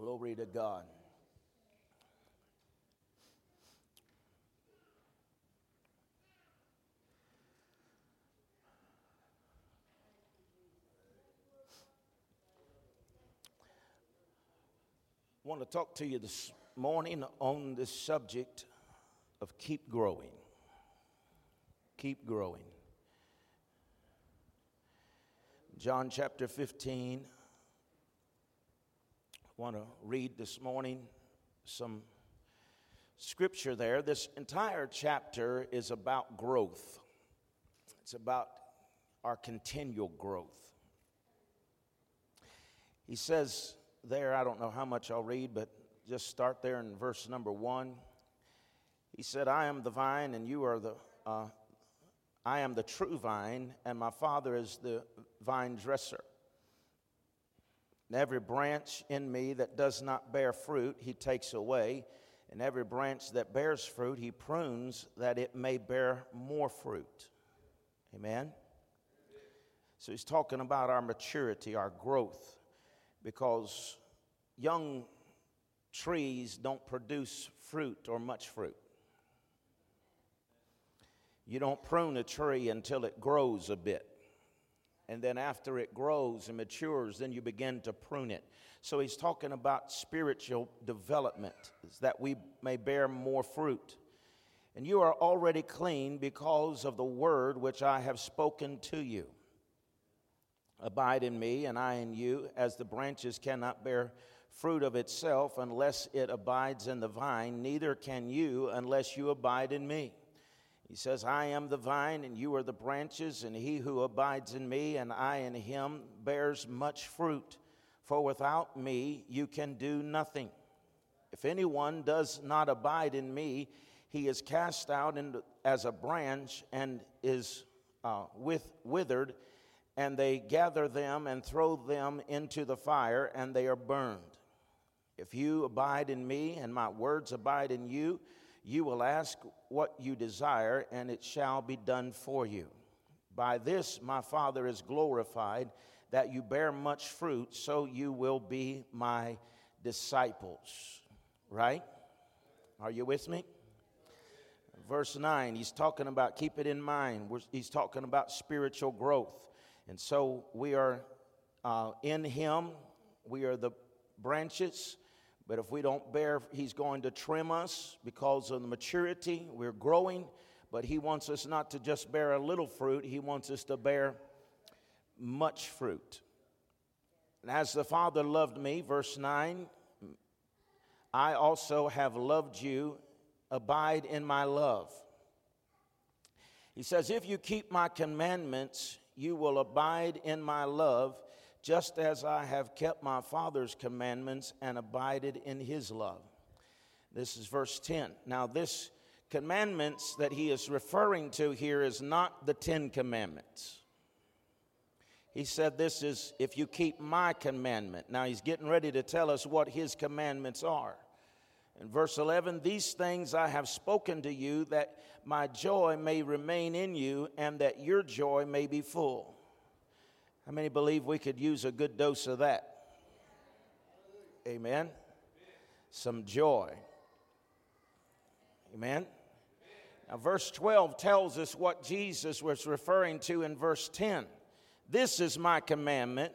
Glory to God. I want to talk to you this morning on this subject of keep growing. Keep growing. John chapter 15. Want to read this morning some scripture there. This entire chapter is about growth, it's about our continual growth. He says there, I don't know how much I'll read, but just start there in verse number one. He said, I am the vine, and you are the. Uh, I am the true vine, and my Father is the vine dresser. And every branch in me that does not bear fruit, he takes away. And every branch that bears fruit, he prunes that it may bear more fruit. Amen? So he's talking about our maturity, our growth, because young trees don't produce fruit or much fruit. You don't prune a tree until it grows a bit and then after it grows and matures, then you begin to prune it. So he's talking about spiritual development, that we may bear more fruit. And you are already clean because of the word which I have spoken to you. Abide in me, and I in you, as the branches cannot bear fruit of itself unless it abides in the vine, neither can you unless you abide in me. He says, I am the vine, and you are the branches, and he who abides in me, and I in him, bears much fruit. For without me, you can do nothing. If anyone does not abide in me, he is cast out into, as a branch and is uh, with, withered, and they gather them and throw them into the fire, and they are burned. If you abide in me, and my words abide in you, you will ask what you desire, and it shall be done for you. By this my Father is glorified, that you bear much fruit, so you will be my disciples. Right? Are you with me? Verse 9, he's talking about keep it in mind. He's talking about spiritual growth. And so we are uh, in him, we are the branches but if we don't bear, He's going to trim us because of the maturity. We're growing, but He wants us not to just bear a little fruit, He wants us to bear much fruit. And as the Father loved me, verse 9, I also have loved you. Abide in my love. He says, If you keep my commandments, you will abide in my love just as I have kept my Father's commandments and abided in his love. This is verse 10. Now, this commandments that he is referring to here is not the Ten Commandments. He said, This is if you keep my commandment. Now, he's getting ready to tell us what his commandments are. In verse 11, these things I have spoken to you that my joy may remain in you and that your joy may be full. How many believe we could use a good dose of that? Amen. Some joy. Amen. Now, verse 12 tells us what Jesus was referring to in verse 10. This is my commandment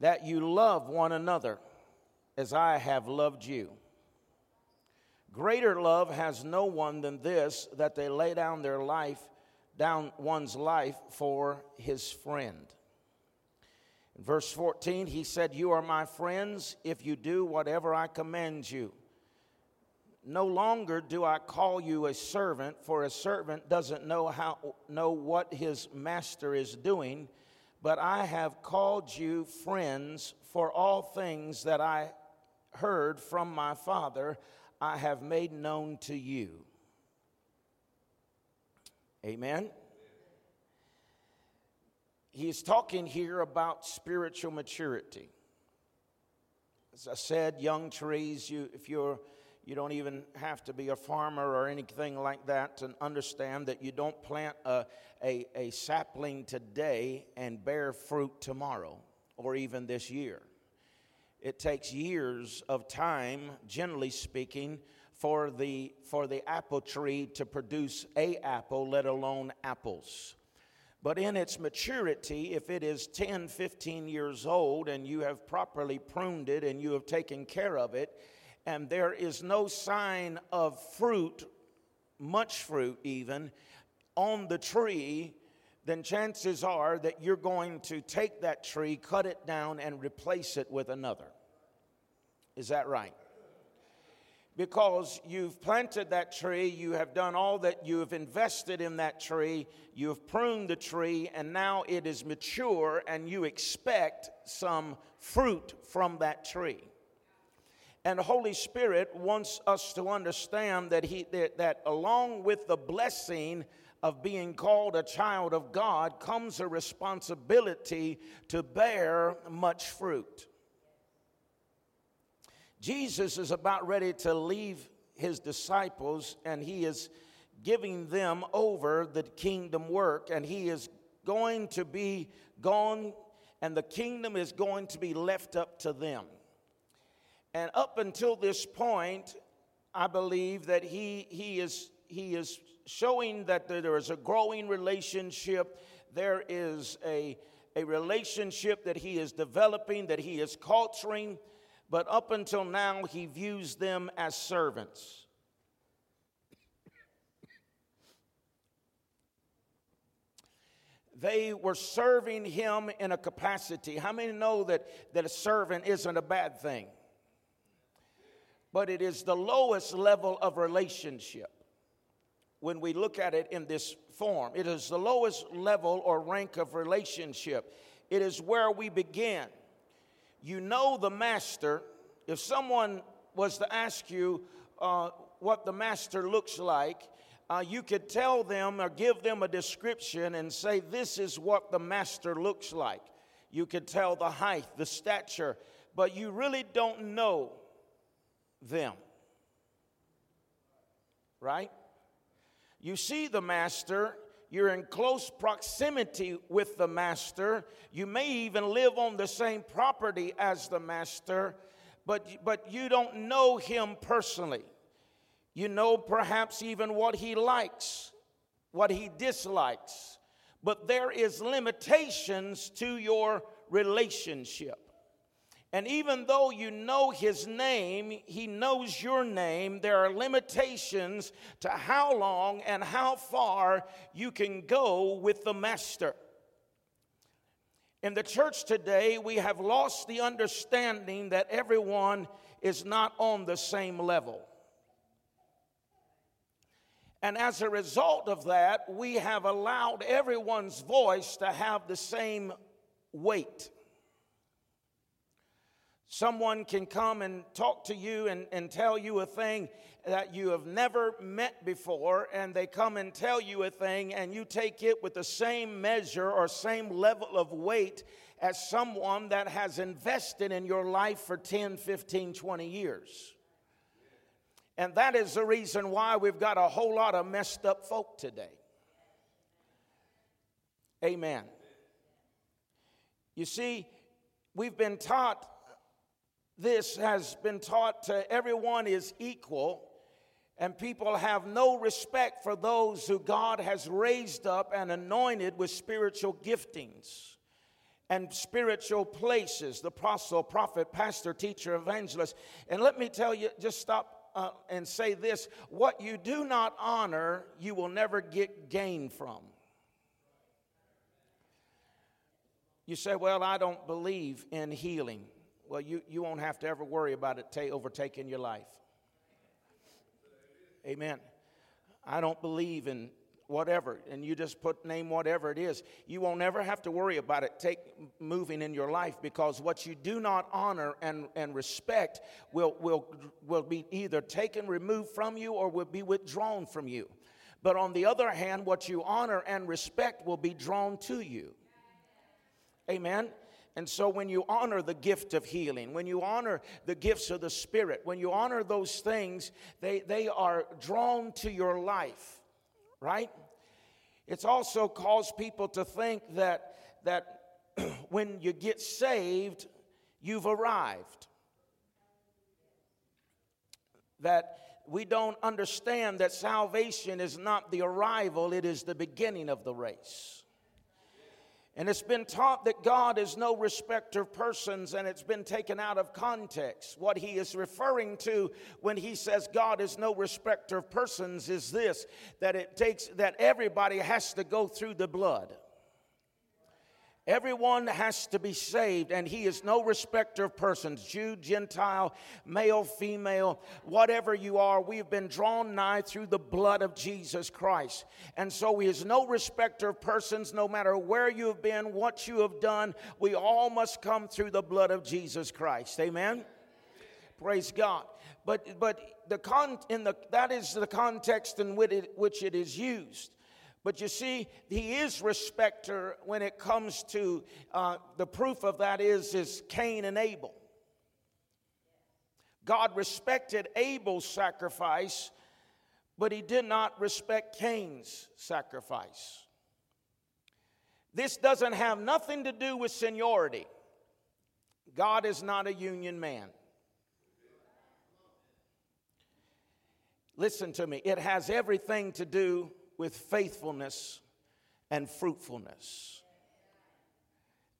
that you love one another as I have loved you. Greater love has no one than this that they lay down their life, down one's life for his friend. In verse 14, he said, You are my friends if you do whatever I command you. No longer do I call you a servant, for a servant doesn't know, how, know what his master is doing, but I have called you friends, for all things that I heard from my Father I have made known to you. Amen he's talking here about spiritual maturity. As I said, young trees, you, if you're, you don't even have to be a farmer or anything like that to understand that you don't plant a, a, a sapling today and bear fruit tomorrow or even this year. It takes years of time, generally speaking, for the, for the apple tree to produce a apple, let alone apples. But in its maturity, if it is 10, 15 years old and you have properly pruned it and you have taken care of it, and there is no sign of fruit, much fruit even, on the tree, then chances are that you're going to take that tree, cut it down, and replace it with another. Is that right? Because you've planted that tree, you have done all that you have invested in that tree, you have pruned the tree, and now it is mature, and you expect some fruit from that tree. And the Holy Spirit wants us to understand that, he, that, that along with the blessing of being called a child of God comes a responsibility to bear much fruit. Jesus is about ready to leave his disciples and he is giving them over the kingdom work and he is going to be gone and the kingdom is going to be left up to them. And up until this point, I believe that he, he, is, he is showing that there is a growing relationship. There is a, a relationship that he is developing, that he is culturing, but up until now, he views them as servants. they were serving him in a capacity. How many know that, that a servant isn't a bad thing? But it is the lowest level of relationship when we look at it in this form. It is the lowest level or rank of relationship. It is where we begin. You know the master. If someone was to ask you uh, what the master looks like, uh, you could tell them or give them a description and say, This is what the master looks like. You could tell the height, the stature, but you really don't know them. Right? You see the master, you're in close proximity with the master. You may even live on the same property as the master, but, but you don't know him personally. You know perhaps even what he likes, what he dislikes, but there is limitations to your relationship. And even though you know his name, he knows your name, there are limitations to how long and how far you can go with the master. In the church today, we have lost the understanding that everyone is not on the same level. And as a result of that, we have allowed everyone's voice to have the same weight. Someone can come and talk to you and, and tell you a thing that you have never met before, and they come and tell you a thing, and you take it with the same measure or same level of weight as someone that has invested in your life for 10, 15, 20 years. And that is the reason why we've got a whole lot of messed up folk today. Amen. You see, we've been taught this has been taught to everyone is equal, and people have no respect for those who God has raised up and anointed with spiritual giftings and spiritual places the apostle, prophet, pastor, teacher, evangelist. And let me tell you, just stop uh, and say this what you do not honor, you will never get gain from. You say, Well, I don't believe in healing well, you, you won't have to ever worry about it ta- overtaking your life. Amen. I don't believe in whatever, and you just put name whatever it is. You won't ever have to worry about it take moving in your life because what you do not honor and, and respect will, will, will be either taken, removed from you, or will be withdrawn from you. But on the other hand, what you honor and respect will be drawn to you. Amen. And so, when you honor the gift of healing, when you honor the gifts of the Spirit, when you honor those things, they, they are drawn to your life, right? It's also caused people to think that, that when you get saved, you've arrived. That we don't understand that salvation is not the arrival, it is the beginning of the race. And it's been taught that God is no respecter of persons, and it's been taken out of context. What he is referring to when he says God is no respecter of persons is this that it takes that everybody has to go through the blood. Everyone has to be saved, and he is no respecter of persons Jew, Gentile, male, female, whatever you are. We have been drawn nigh through the blood of Jesus Christ. And so he is no respecter of persons, no matter where you have been, what you have done. We all must come through the blood of Jesus Christ. Amen? Praise God. But, but the con, in the, that is the context in which it, which it is used. But you see, he is respecter when it comes to uh, the proof of that is is Cain and Abel. God respected Abel's sacrifice, but he did not respect Cain's sacrifice. This doesn't have nothing to do with seniority. God is not a union man. Listen to me, it has everything to do with faithfulness and fruitfulness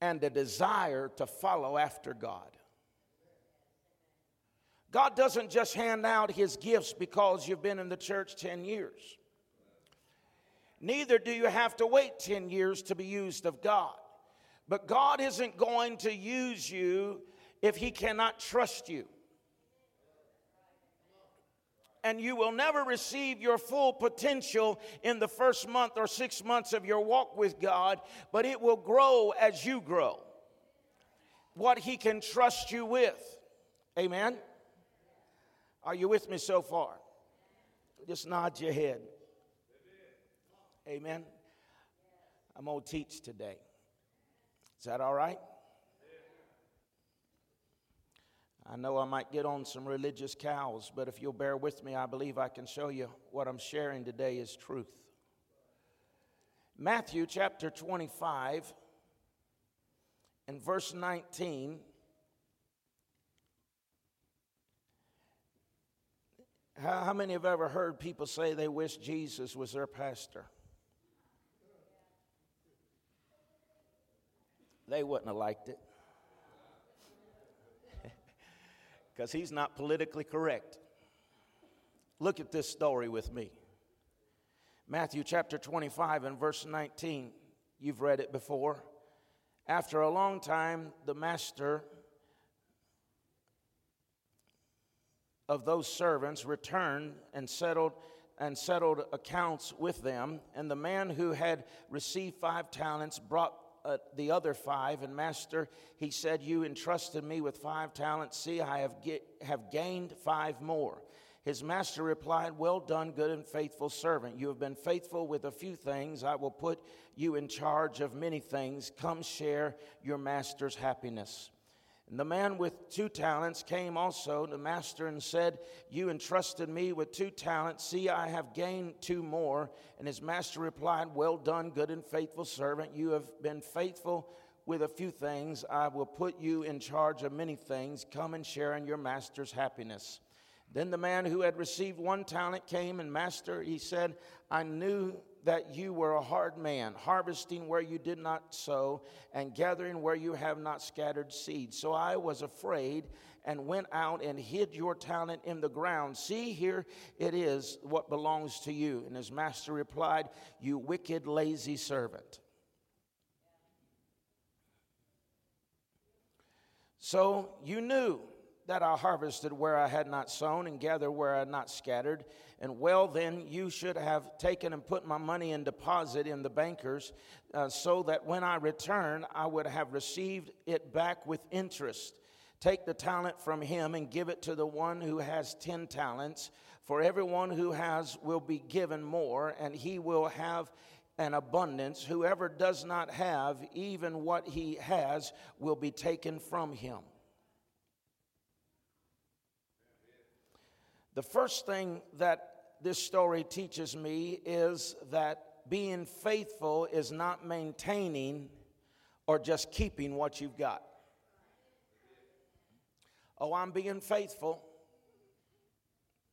and a desire to follow after God. God doesn't just hand out his gifts because you've been in the church 10 years. Neither do you have to wait 10 years to be used of God. But God isn't going to use you if he cannot trust you and you will never receive your full potential in the first month or six months of your walk with God, but it will grow as you grow. What He can trust you with. Amen? Are you with me so far? Just nod your head. Amen. I'm going to teach today. Is that all right? I know I might get on some religious cows, but if you'll bear with me, I believe I can show you what I'm sharing today is truth. Matthew chapter 25 and verse 19. How, many have ever heard people say they wish Jesus was their pastor? They wouldn't have liked it. Because he's not politically correct. Look at this story with me. Matthew chapter 25 and verse 19. You've read it before. After a long time, the master of those servants returned and settled and settled accounts with them and the man who had received 5 talents brought uh, the other five, and Master, he said, You entrusted me with five talents. See, I have, get, have gained five more. His master replied, Well done, good and faithful servant. You have been faithful with a few things. I will put you in charge of many things. Come share your master's happiness. And the man with two talents came also to master and said, You entrusted me with two talents. See, I have gained two more. And his master replied, Well done, good and faithful servant. You have been faithful with a few things. I will put you in charge of many things. Come and share in your master's happiness. Then the man who had received one talent came and, Master, he said, I knew that you were a hard man, harvesting where you did not sow, and gathering where you have not scattered seed. So I was afraid and went out and hid your talent in the ground. See, here it is what belongs to you. And his master replied, You wicked, lazy servant. So you knew that I harvested where I had not sown and gathered where I had not scattered. And well, then you should have taken and put my money in deposit in the bankers, uh, so that when I return, I would have received it back with interest. Take the talent from him and give it to the one who has ten talents. For everyone who has will be given more, and he will have an abundance. Whoever does not have, even what he has, will be taken from him. The first thing that this story teaches me is that being faithful is not maintaining or just keeping what you've got. Oh, I'm being faithful.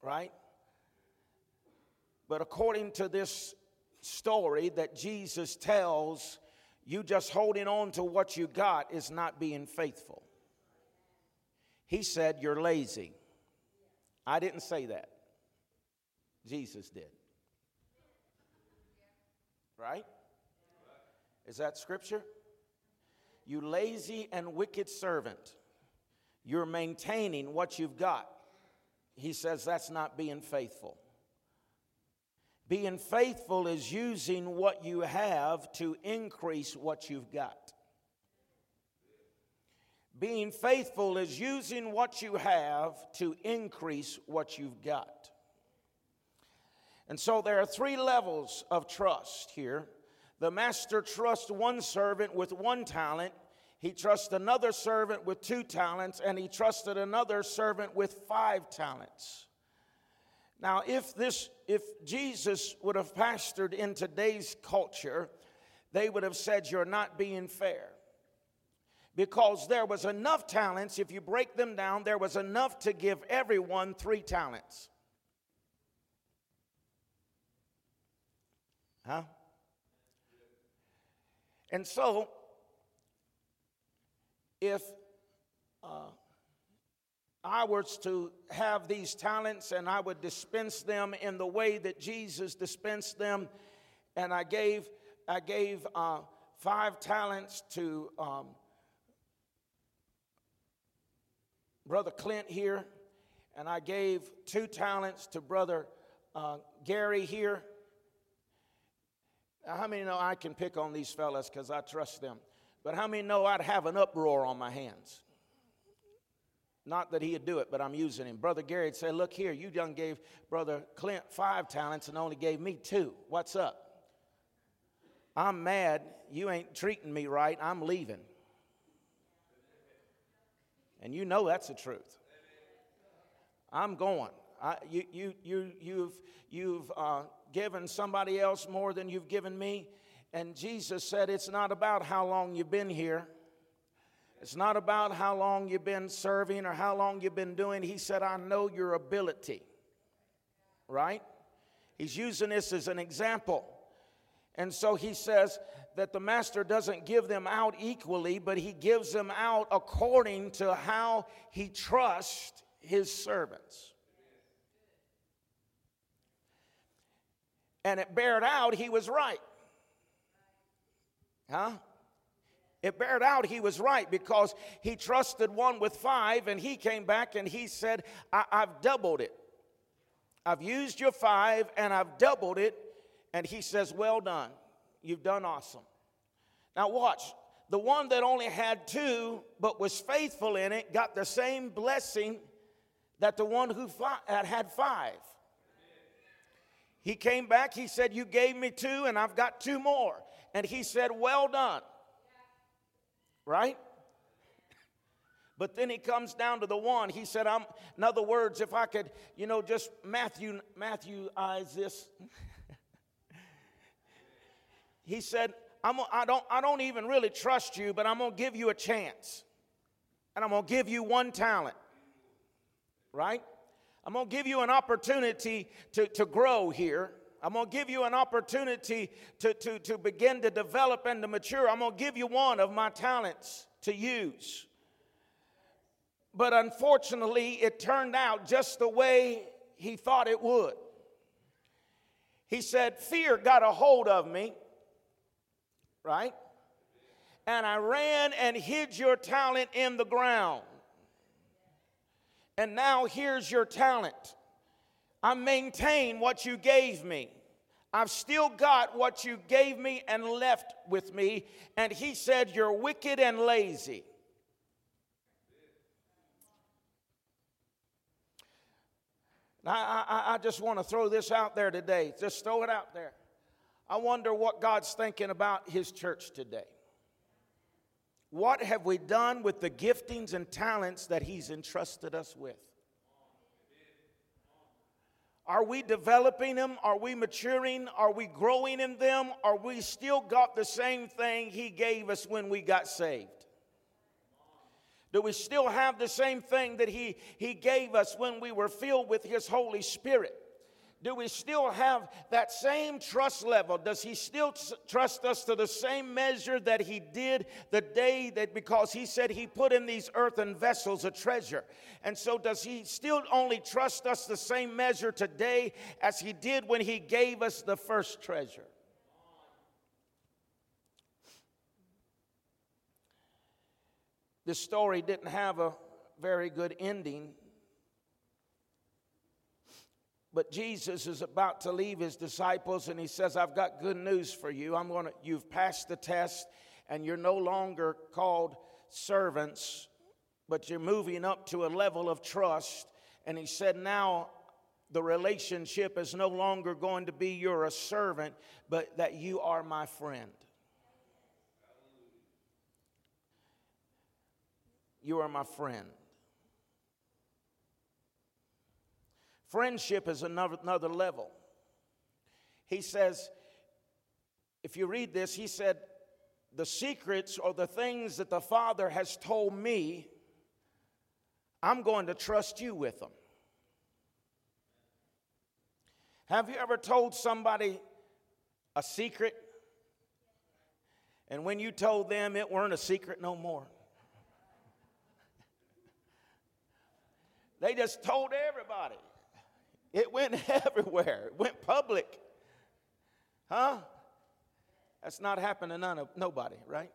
right? But according to this story that Jesus tells, you just holding on to what you got is not being faithful. He said, You're lazy. I didn't say that. Jesus did. Right? Is that scripture? You lazy and wicked servant. You're maintaining what you've got. He says that's not being faithful. Being faithful is using what you have to increase what you've got. Being faithful is using what you have to increase what you've got. And so there are three levels of trust here. The master trusts one servant with one talent, he trusts another servant with two talents, and he trusted another servant with five talents. Now, if this, if Jesus would have pastored in today's culture, they would have said, You're not being fair. Because there was enough talents, if you break them down, there was enough to give everyone three talents. Huh? And so, if uh, I was to have these talents and I would dispense them in the way that Jesus dispensed them, and I gave, I gave uh, five talents to um, Brother Clint here, and I gave two talents to Brother uh, Gary here. Now, how many know I can pick on these fellas because I trust them? But how many know I'd have an uproar on my hands? Not that he'd do it, but I'm using him. Brother Gary would say, Look here, you done gave Brother Clint five talents and only gave me two. What's up? I'm mad. You ain't treating me right. I'm leaving. And you know that's the truth. I'm going. I, you, you, you, you've you've uh, given somebody else more than you've given me. And Jesus said, It's not about how long you've been here. It's not about how long you've been serving or how long you've been doing. He said, I know your ability. Right? He's using this as an example. And so he says that the master doesn't give them out equally, but he gives them out according to how he trusts his servants. And it bared out he was right. Huh? It bared out he was right because he trusted one with five and he came back and he said, I- have doubled it. I've used your five and I've doubled it. And he says, Well done. You've done awesome. Now, watch. The one that only had two but was faithful in it got the same blessing that the one who had five. He came back, he said, You gave me two, and I've got two more. And he said, Well done. Right? But then he comes down to the one. He said, I'm, in other words, if I could, you know, just Matthew, Matthew eyes this. he said, I'm, I, don't, I don't even really trust you, but I'm going to give you a chance. And I'm going to give you one talent. Right? I'm going to give you an opportunity to, to grow here. I'm going to give you an opportunity to, to, to begin to develop and to mature. I'm going to give you one of my talents to use. But unfortunately, it turned out just the way he thought it would. He said, Fear got a hold of me, right? And I ran and hid your talent in the ground. And now here's your talent. I maintain what you gave me. I've still got what you gave me and left with me. And he said, You're wicked and lazy. Now, I, I, just want to throw this out there today. Just throw it out there. I wonder what God's thinking about His church today. What have we done with the giftings and talents that He's entrusted us with? Are we developing them? Are we maturing? Are we growing in them? Are we still got the same thing He gave us when we got saved? Do we still have the same thing that he, he gave us when we were filled with His Holy Spirit? Do we still have that same trust level? Does he still trust us to the same measure that he did the day that because he said he put in these earthen vessels a treasure? And so, does he still only trust us the same measure today as he did when he gave us the first treasure? This story didn't have a very good ending but Jesus is about to leave his disciples and he says, I've got good news for you. I'm going to, you've passed the test and you're no longer called servants, but you're moving up to a level of trust. And he said, Now the relationship is no longer going to be you're a servant, but that you are my friend. You are my friend. Friendship is another, another level. He says, if you read this, he said, the secrets or the things that the Father has told me, I'm going to trust you with them. Have you ever told somebody a secret? And when you told them it weren't a secret no more. They just told everybody. It went everywhere. It went public. Huh? That's not happened to none of nobody, right?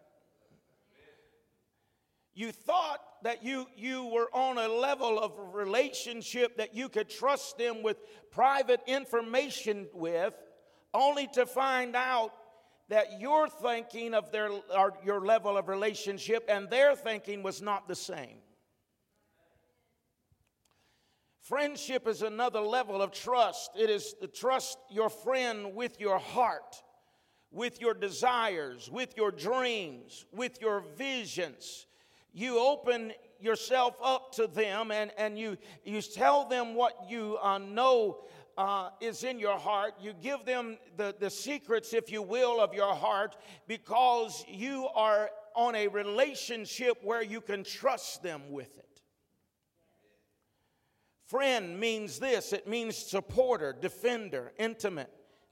You thought that you, you were on a level of relationship that you could trust them with private information with, only to find out that your thinking of their, your level of relationship and their thinking was not the same. Friendship is another level of trust. It is to trust your friend with your heart, with your desires, with your dreams, with your visions. You open yourself up to them and, and you, you tell them what you uh, know uh, is in your heart. You give them the, the secrets, if you will, of your heart because you are on a relationship where you can trust them with it. Friend means this it means supporter, defender, intimate,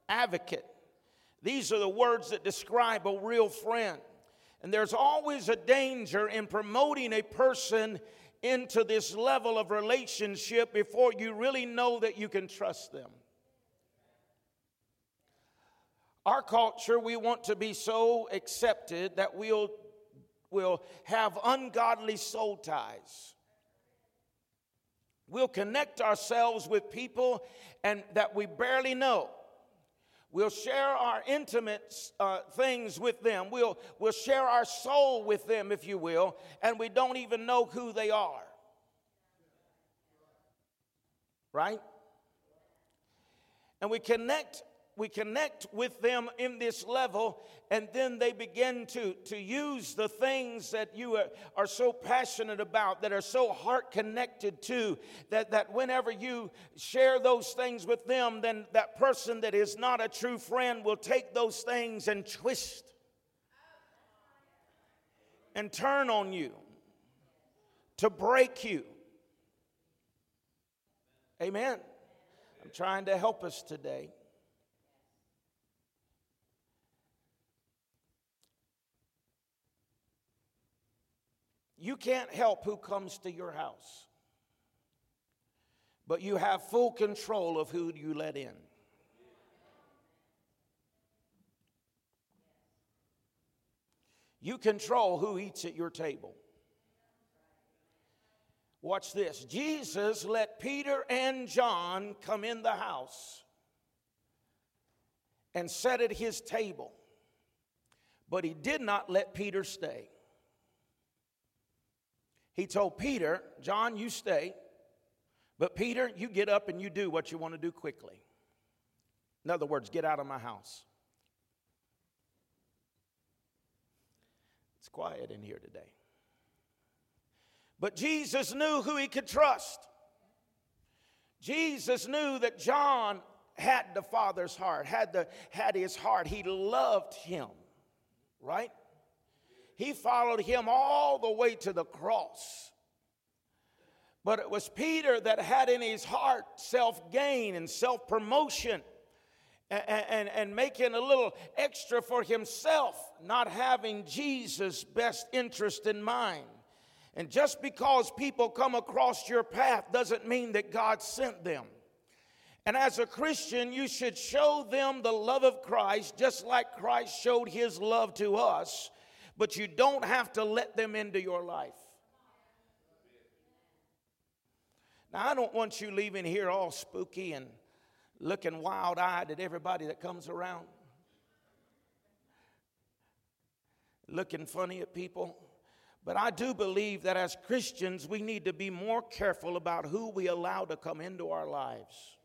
advocate. These are the words that describe a real friend. And there's always a danger in promoting a person into this level of relationship before you really know that you can trust them. Our culture, we want to be so accepted that we'll, we'll have ungodly soul ties. We'll connect ourselves with people and that we barely know. We'll share our intimate uh, things with them. We'll, we'll share our soul with them, if you will, and we don't even know who they are. Right? And we connect we connect with them in this level, and then they begin to, to use the things that you are, are so passionate about, that are so heart connected to, that, that whenever you share those things with them, then that person that is not a true friend will take those things and twist and turn on you to break you. Amen. I'm trying to help us today. You can't help who comes to your house, but you have full control of who you let in. You control who eats at your table. Watch this. Jesus let Peter and John come in the house and sit at his table, but he did not let Peter stay. He told Peter, John, you stay, but Peter, you get up and you do what you want to do quickly. In other words, get out of my house. It's quiet in here today. But Jesus knew who he could trust. Jesus knew that John had the Father's heart, had, the, had his heart. He loved him, right? He followed him all the way to the cross. But it was Peter that had in his heart self gain and self promotion and, and, and, making a little extra for himself, not having Jesus' best interest in mind. And just because people come across your path doesn't mean that God sent them. And as a Christian, you should show them the love of Christ just like Christ showed his love to us, but you don't have to let them into your life. Now, I don't want you leaving here all spooky and looking wild eyed at everybody that comes around, looking funny at people. But I do believe that as Christians, we need to be more careful about who we allow to come into our lives.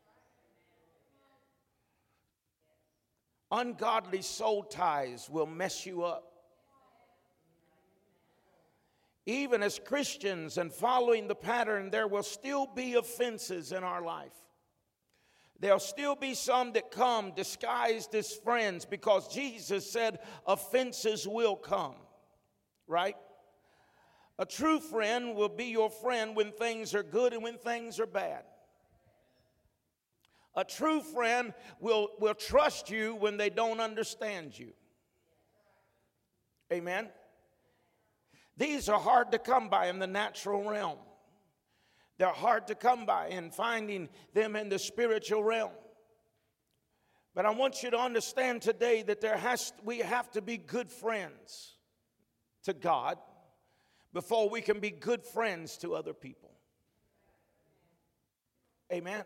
Ungodly soul ties will mess you up. Even as Christians and following the pattern, there will still be offenses in our life. There'll still be some that come disguised as friends because Jesus said offenses will come, right? A true friend will be your friend when things are good and when things are bad. A true friend will, will trust you when they don't understand you. Amen. These are hard to come by in the natural realm. They're hard to come by in finding them in the spiritual realm. But I want you to understand today that there has we have to be good friends to God before we can be good friends to other people. Amen.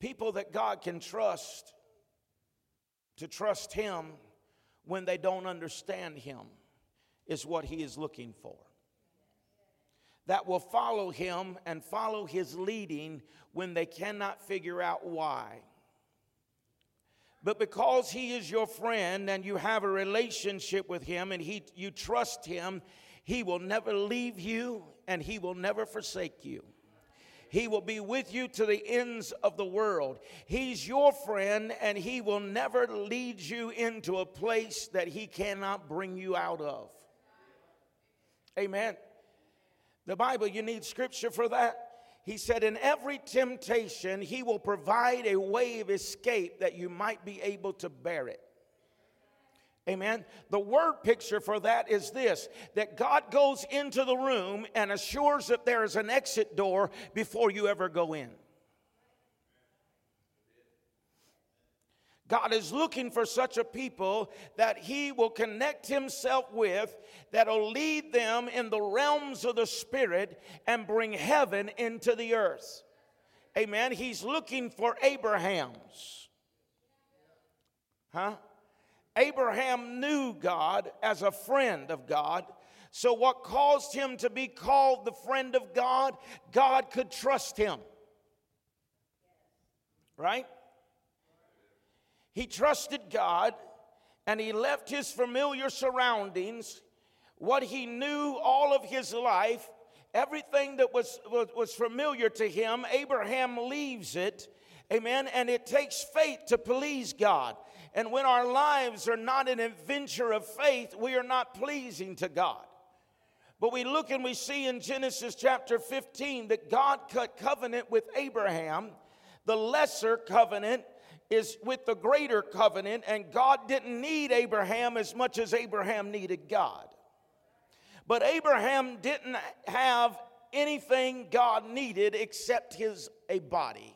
People that God can trust to trust Him when they don't understand Him is what He is looking for. That will follow Him and follow His leading when they cannot figure out why. But because He is your friend and you have a relationship with Him and he, you trust Him, He will never leave you and He will never forsake you. He will be with you to the ends of the world. He's your friend, and He will never lead you into a place that He cannot bring you out of. Amen. The Bible, you need scripture for that. He said, In every temptation, He will provide a way of escape that you might be able to bear it. Amen. The word picture for that is this that God goes into the room and assures that there is an exit door before you ever go in. God is looking for such a people that He will connect Himself with, that'll lead them in the realms of the Spirit and bring heaven into the earth. Amen. He's looking for Abraham's. Huh? Abraham knew God as a friend of God. So, what caused him to be called the friend of God? God could trust him. Right? He trusted God and he left his familiar surroundings, what he knew all of his life, everything that was, was, was familiar to him. Abraham leaves it. Amen. And it takes faith to please God. And when our lives are not an adventure of faith, we are not pleasing to God. But we look and we see in Genesis chapter 15 that God cut covenant with Abraham. The lesser covenant is with the greater covenant, and God didn't need Abraham as much as Abraham needed God. But Abraham didn't have anything God needed except his a body.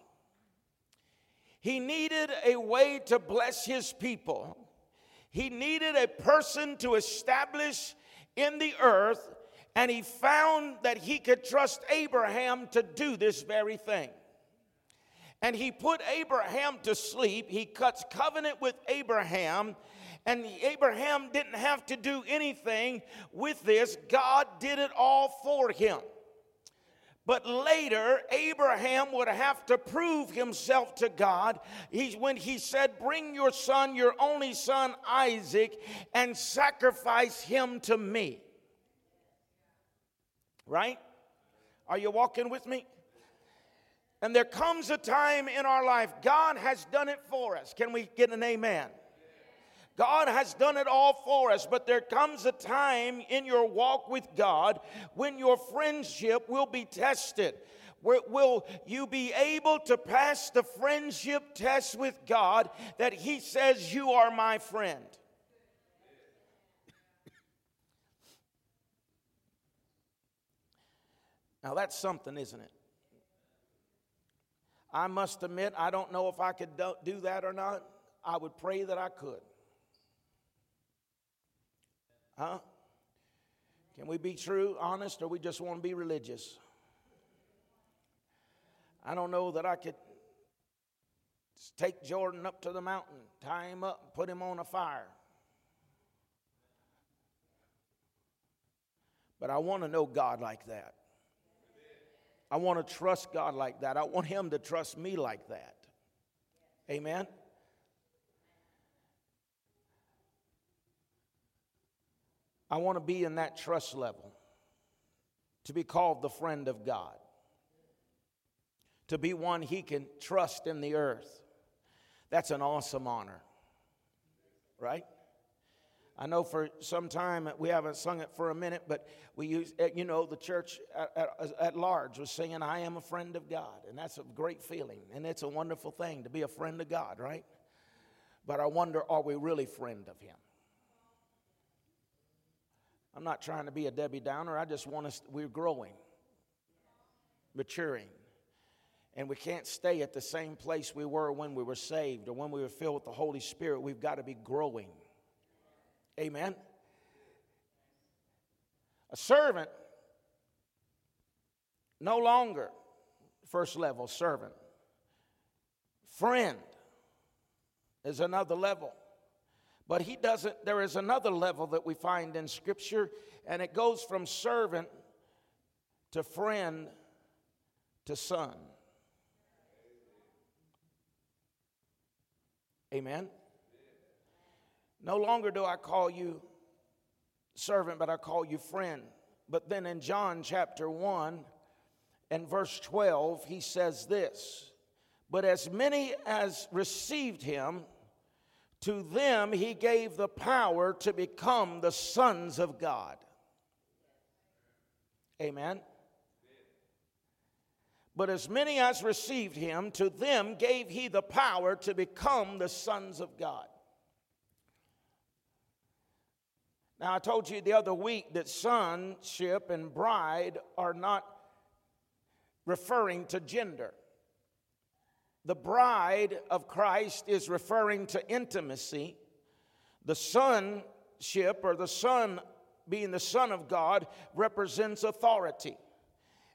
He needed a way to bless his people. He needed a person to establish in the earth, and he found that he could trust Abraham to do this very thing. And he put Abraham to sleep. He cuts covenant with Abraham, and Abraham didn't have to do anything with this. God did it all for him. But later, Abraham would have to prove himself to God he, when he said, Bring your son, your only son, Isaac, and sacrifice him to me. Right? Are you walking with me? And there comes a time in our life, God has done it for us. Can we get an amen? God has done it all for us, but there comes a time in your walk with God when your friendship will be tested. Will you be able to pass the friendship test with God that He says, You are my friend? Now, that's something, isn't it? I must admit, I don't know if I could do that or not. I would pray that I could. Huh? Can we be true, honest, or we just want to be religious? I don't know that I could take Jordan up to the mountain, tie him up, and put him on a fire. But I want to know God like that. I want to trust God like that. I want Him to trust me like that. Amen? I want to be in that trust level to be called the friend of God, to be one He can trust in the earth. That's an awesome honor, right? I know for some time we haven't sung it for a minute, but we use, eh, you know, the church at, at, at, large was singing, I am a friend of God. And that's a great feeling. And it's a wonderful thing to be a friend of God, right? But I wonder, are we really friend of Him? I'm not trying to be a Debbie Downer. I just want us, we're growing, maturing. And we can't stay at the same place we were when we were saved or when we were filled with the Holy Spirit. We've got to be growing. Amen. A servant, no longer first level servant. Friend is another level. But he doesn't, there is another level that we find in Scripture, and it goes from servant to friend to son. Amen. No longer do I call you servant, but I call you friend. But then in John chapter 1 and verse 12, he says this But as many as received him, to them he gave the power to become the sons of God. Amen. But as many as received him, to them gave he the power to become the sons of God. Now, I told you the other week that sonship and bride are not referring to gender. The bride of Christ is referring to intimacy. The sonship or the son being the Son of God represents authority.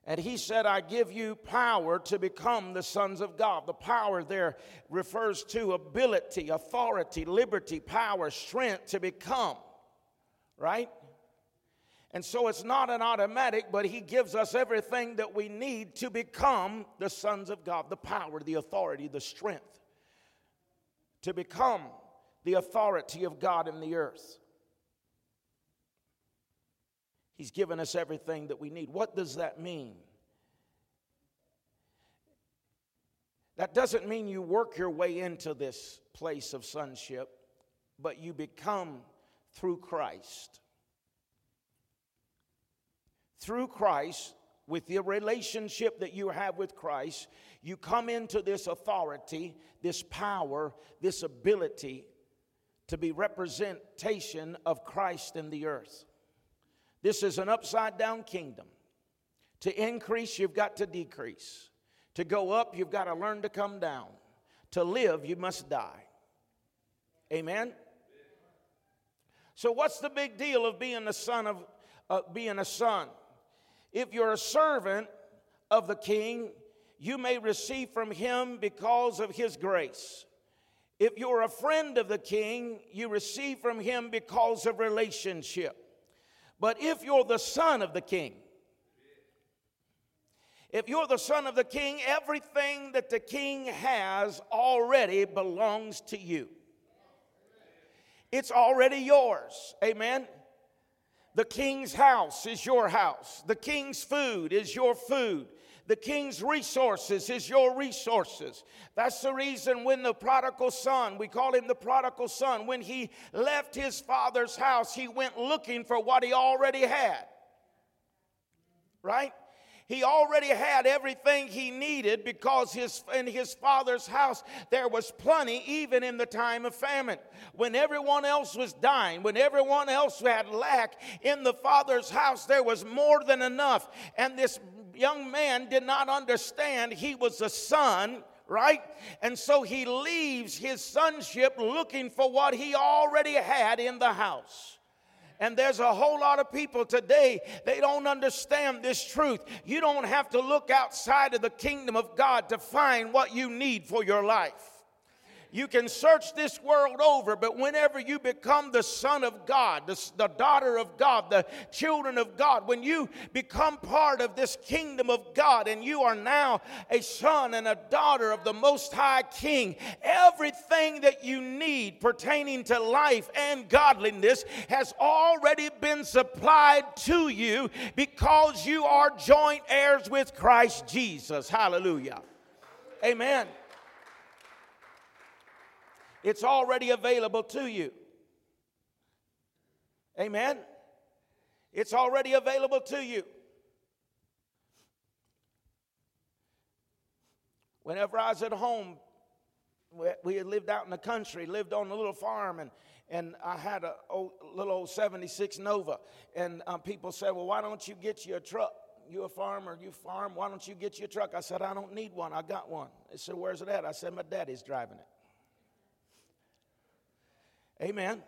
And he said, I give you power to become the sons of God. The power there refers to ability, authority, liberty, power, strength to become right? And so it's not an automatic, but He gives us everything that we need to become the sons of God the power, the authority, the strength to become the authority of God in the earth. He's given us everything that we need. What does that mean? That doesn't mean you work your way into this place of sonship, but you become through Christ. Through Christ, with the relationship that you have with Christ, you come into this authority, this power, this ability to be representation of Christ in the earth. This is an upside down kingdom. To increase, you've got to decrease. To go up, you've got to learn to come down. To live, you must die. Amen? So, what's the big deal of being a son of uh, being a son? If you're a servant of the king, you may receive from him because of his grace. If you're a friend of the king, you receive from him because of relationship. But if you're the son of the king, if you're the son of the king, everything that the king has already belongs to you. It's already yours. Amen. The king's house is your house. The king's food is your food. The king's resources is your resources. That's the reason when the prodigal son, we call him the prodigal son, when he left his father's house, he went looking for what he already had. Right? He already had everything he needed because his, in his father's house there was plenty, even in the time of famine. When everyone else was dying, when everyone else had lack, in the father's house there was more than enough. And this young man did not understand he was a son right? And so he leaves his sonship looking for what he already had in the house. And there's a whole lot of people today, they don't understand this truth. You don't have to look outside of the kingdom of God to find what you need for your life. You can search this world over, but whenever you become the son of God, the, the, daughter of God, the children of God, when you become part of this kingdom of God and you are now a son and a daughter of the Most High King, everything that you need pertaining to life and godliness has already been supplied to you because you are joint heirs with Christ Jesus. Hallelujah. Amen. It's already available to you. Amen. It's already available to you. Whenever I was at home, we had lived out in the country, lived on a little farm, and, and I had a old, little old 76 Nova. And um, people said, Well, why don't you get you a truck? You a farmer, you farm, why don't you get you a truck? I said, I don't need one, I got one. They said, Where's it at? I said, My daddy's driving it. Amen.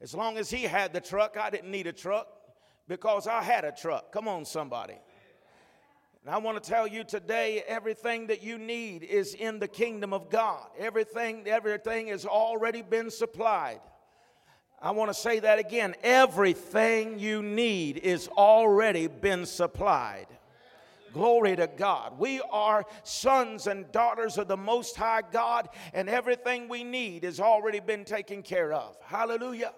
As long as he had the truck, I didn't need a truck because I had a truck. Come on, somebody. And I want to tell you today everything that you need is in the kingdom of God. Everything, everything has already been supplied. I want to say that again. Everything you need is already been supplied. Glory to God. We are sons and daughters of the Most High God, and everything we need has already been taken care of. Hallelujah.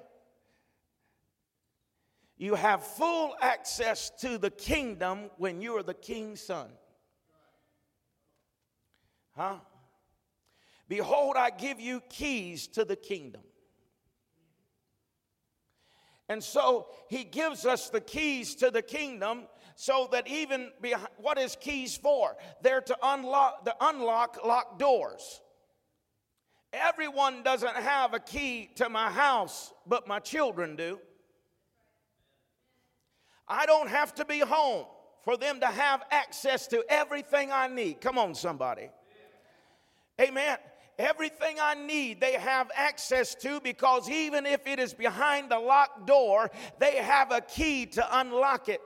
You have full access to the kingdom when you are the king's son. Huh? Behold, I give you keys to the kingdom. And so he gives us the keys to the kingdom so that even behind, what is keys for? They're to unlock the unlock locked doors. Everyone doesn't have a key to my house, but my children do. I don't have to be home for them to have access to everything I need. Come on, somebody. Amen. Everything I need, they have access to because even if it is behind the locked door, they have a key to unlock it.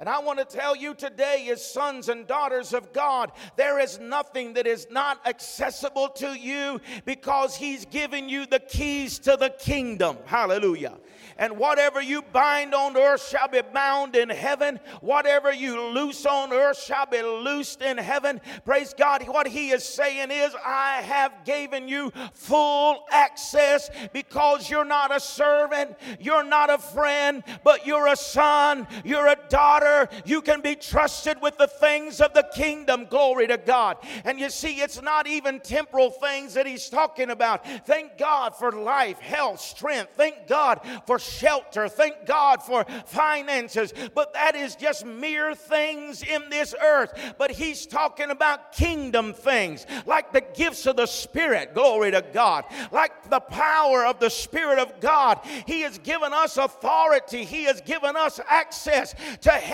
And I want to tell you today, as sons and daughters of God, there is nothing that is not accessible to you because He's given you the keys to the kingdom. Hallelujah. And whatever you bind on earth shall be bound in heaven. Whatever you loose on earth shall be loosed in heaven. Praise God. What he is saying is, I have given you full access because you're not a servant, you're not a friend, but you're a son, you're a daughter. You can be trusted with the things of the kingdom. Glory to God. And you see, it's not even temporal things that he's talking about. Thank God for life, health, strength. Thank God for shelter. Thank God for finances. But that is just mere things in this earth. But he's talking about kingdom things, like the gifts of the Spirit. Glory to God. Like the power of the Spirit of God. He has given us authority, He has given us access to heaven.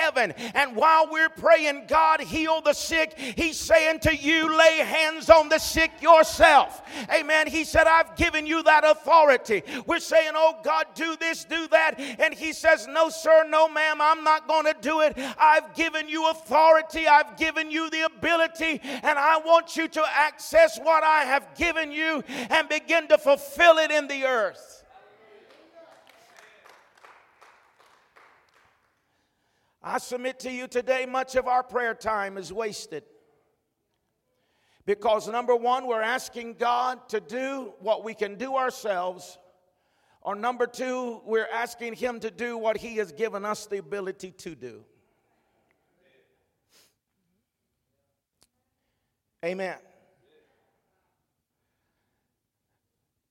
And while we're praying, God, heal the sick, He's saying to you, lay hands on the sick yourself. Amen. He said, I've given you that authority. We're saying, oh God, do this do that. And he says, No, sir, no, ma'am, I'm not going to do it. I've given you authority, I've given you the ability, and I want you to access what I have given you and begin to fulfill it in the earth. I submit to you today, much of our prayer time is wasted. Because number one, we're asking God to do what we can do ourselves or number two, we're asking Him to do what He has given us the ability to do. Amen.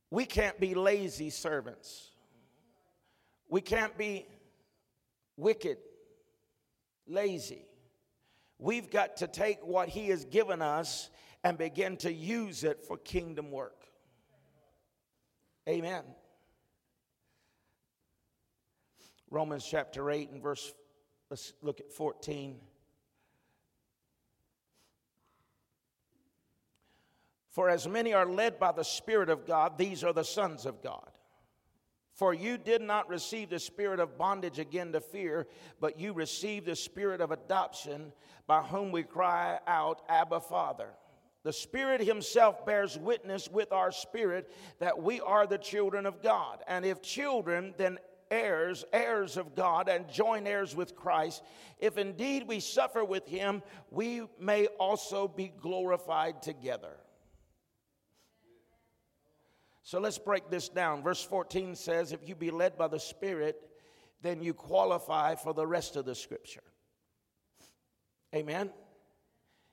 We can't be lazy servants. We can't be wicked, lazy. We've got to take what He has given us and begin to use it for kingdom work. Amen. Romans chapter 8 and verse, let's look at 14. For as many are led by the Spirit of God, these are the sons of God. For you did not receive the spirit of bondage again to fear, but you received the spirit of adoption, by whom we cry out, Abba, Father. The Spirit Himself bears witness with our spirit that we are the children of God. And if children, then heirs, heirs of God, and joint heirs with Christ. If indeed we suffer with Him, we may also be glorified together. So let's break this down. Verse 14 says, If you be led by the Spirit, then you qualify for the rest of the scripture. Amen.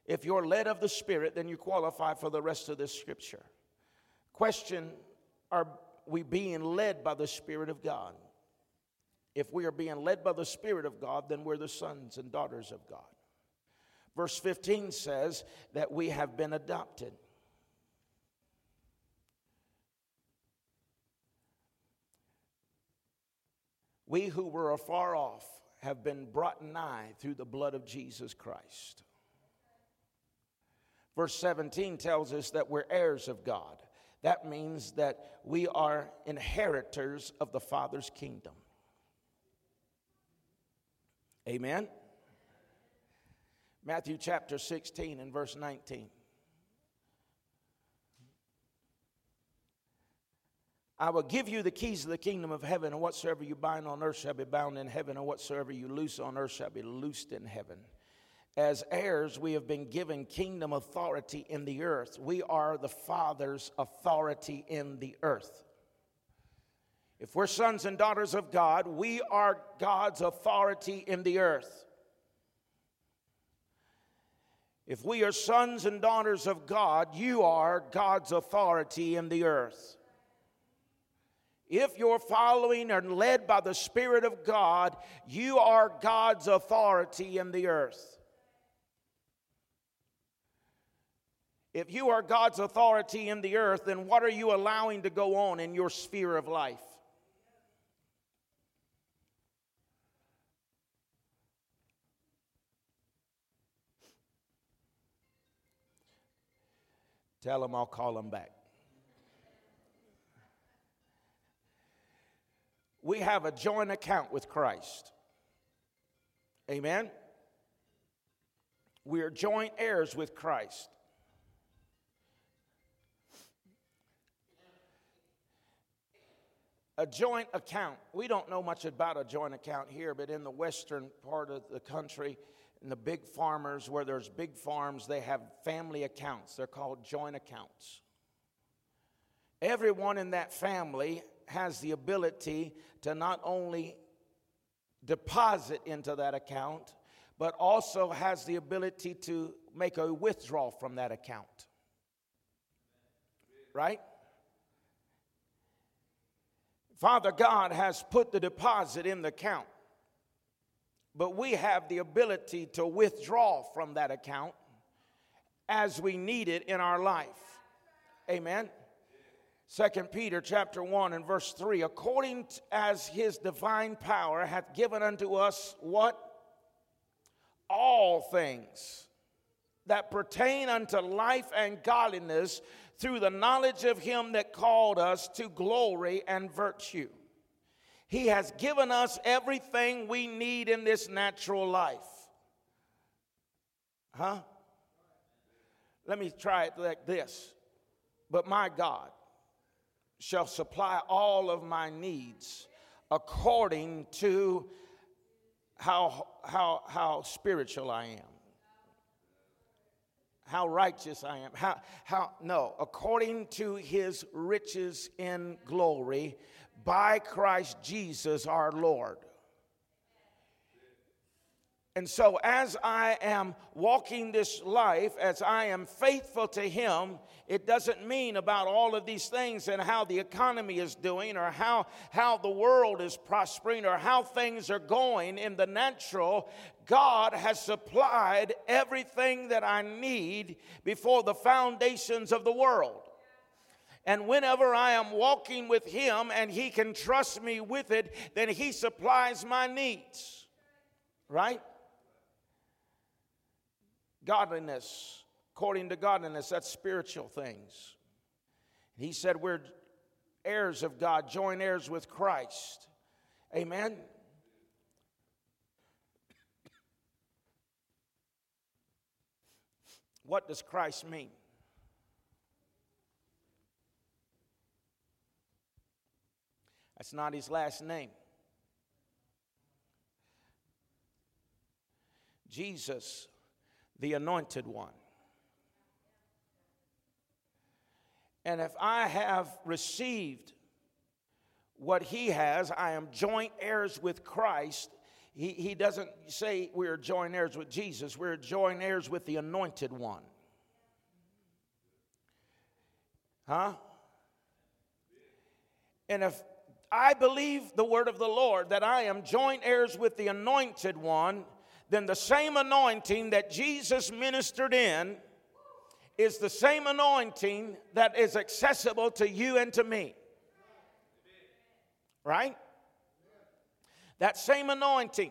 If you're led of the Spirit, then you qualify for the rest of the scripture. Question Are we being led by the Spirit of God? If we are being led by the Spirit of God, then we're the sons and daughters of God. Verse 15 says that we have been adopted. We who were afar off have been brought nigh through the blood of Jesus Christ. Verse 17 tells us that we're heirs of God. That means that we are inheritors of the Father's kingdom. Amen. Matthew chapter 16 and verse 19. I will give you the keys of the kingdom of heaven, and whatsoever you bind on earth shall be bound in heaven, and whatsoever you loose on earth shall be loosed in heaven. As heirs, we have been given kingdom authority in the earth. We are the Father's authority in the earth. If we're sons and daughters of God, we are God's authority in the earth. If we are sons and daughters of God, you are God's authority in the earth. If you're following and led by the Spirit of God, you are God's authority in the earth. If you are God's authority in the earth, then what are you allowing to go on in your sphere of life? Tell them I'll call them back. We have a joint account with Christ. Amen. We are joint heirs with Christ. A joint account. We don't know much about a joint account here, but in the western part of the country, in the big farmers where there's big farms, they have family accounts. They're called joint accounts. Everyone in that family has the ability to not only deposit into that account, but also has the ability to make a withdrawal from that account. Right? Father God has put the deposit in the account, but we have the ability to withdraw from that account as we need it in our life. Amen. Second Peter chapter 1 and verse 3 according as his divine power hath given unto us what? All things that pertain unto life and godliness through the knowledge of him that called us to glory and virtue. He has given us everything we need in this natural life. Huh? Let me try it like this. But my god shall supply all of my needs according to how, how, how spiritual I am, how righteous I am, how, how, no, according to his riches in glory by Christ Jesus our Lord. And so, as I am walking this life, as I am faithful to Him, it doesn't mean about all of these things and how the economy is doing or how, how the world is prospering or how things are going in the natural. God has supplied everything that I need before the foundations of the world. And whenever I am walking with Him and He can trust me with it, then He supplies my needs. Right? Godliness, according to godliness, that's spiritual things. He said we're heirs of God, joint heirs with Christ. Amen. What does Christ mean? That's not his last name. Jesus the anointed one. And if I have received what he has, I am joint heirs with Christ. He, he doesn't say we're joint heirs with Jesus, we're joint heirs with the anointed one. Huh? And if I believe the word of the Lord that I am joint heirs with the anointed one, then the same anointing that Jesus ministered in is the same anointing that is accessible to you and to me. Right? That same anointing,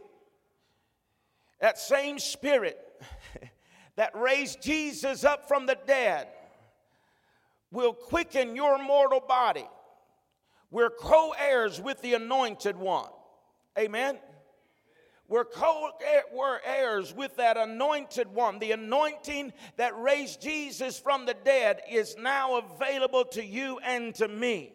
that same spirit that raised Jesus up from the dead will quicken your mortal body. We're co heirs with the anointed one. Amen. We're co eh, heirs with that anointed one. The anointing that raised Jesus from the dead is now available to you and to me.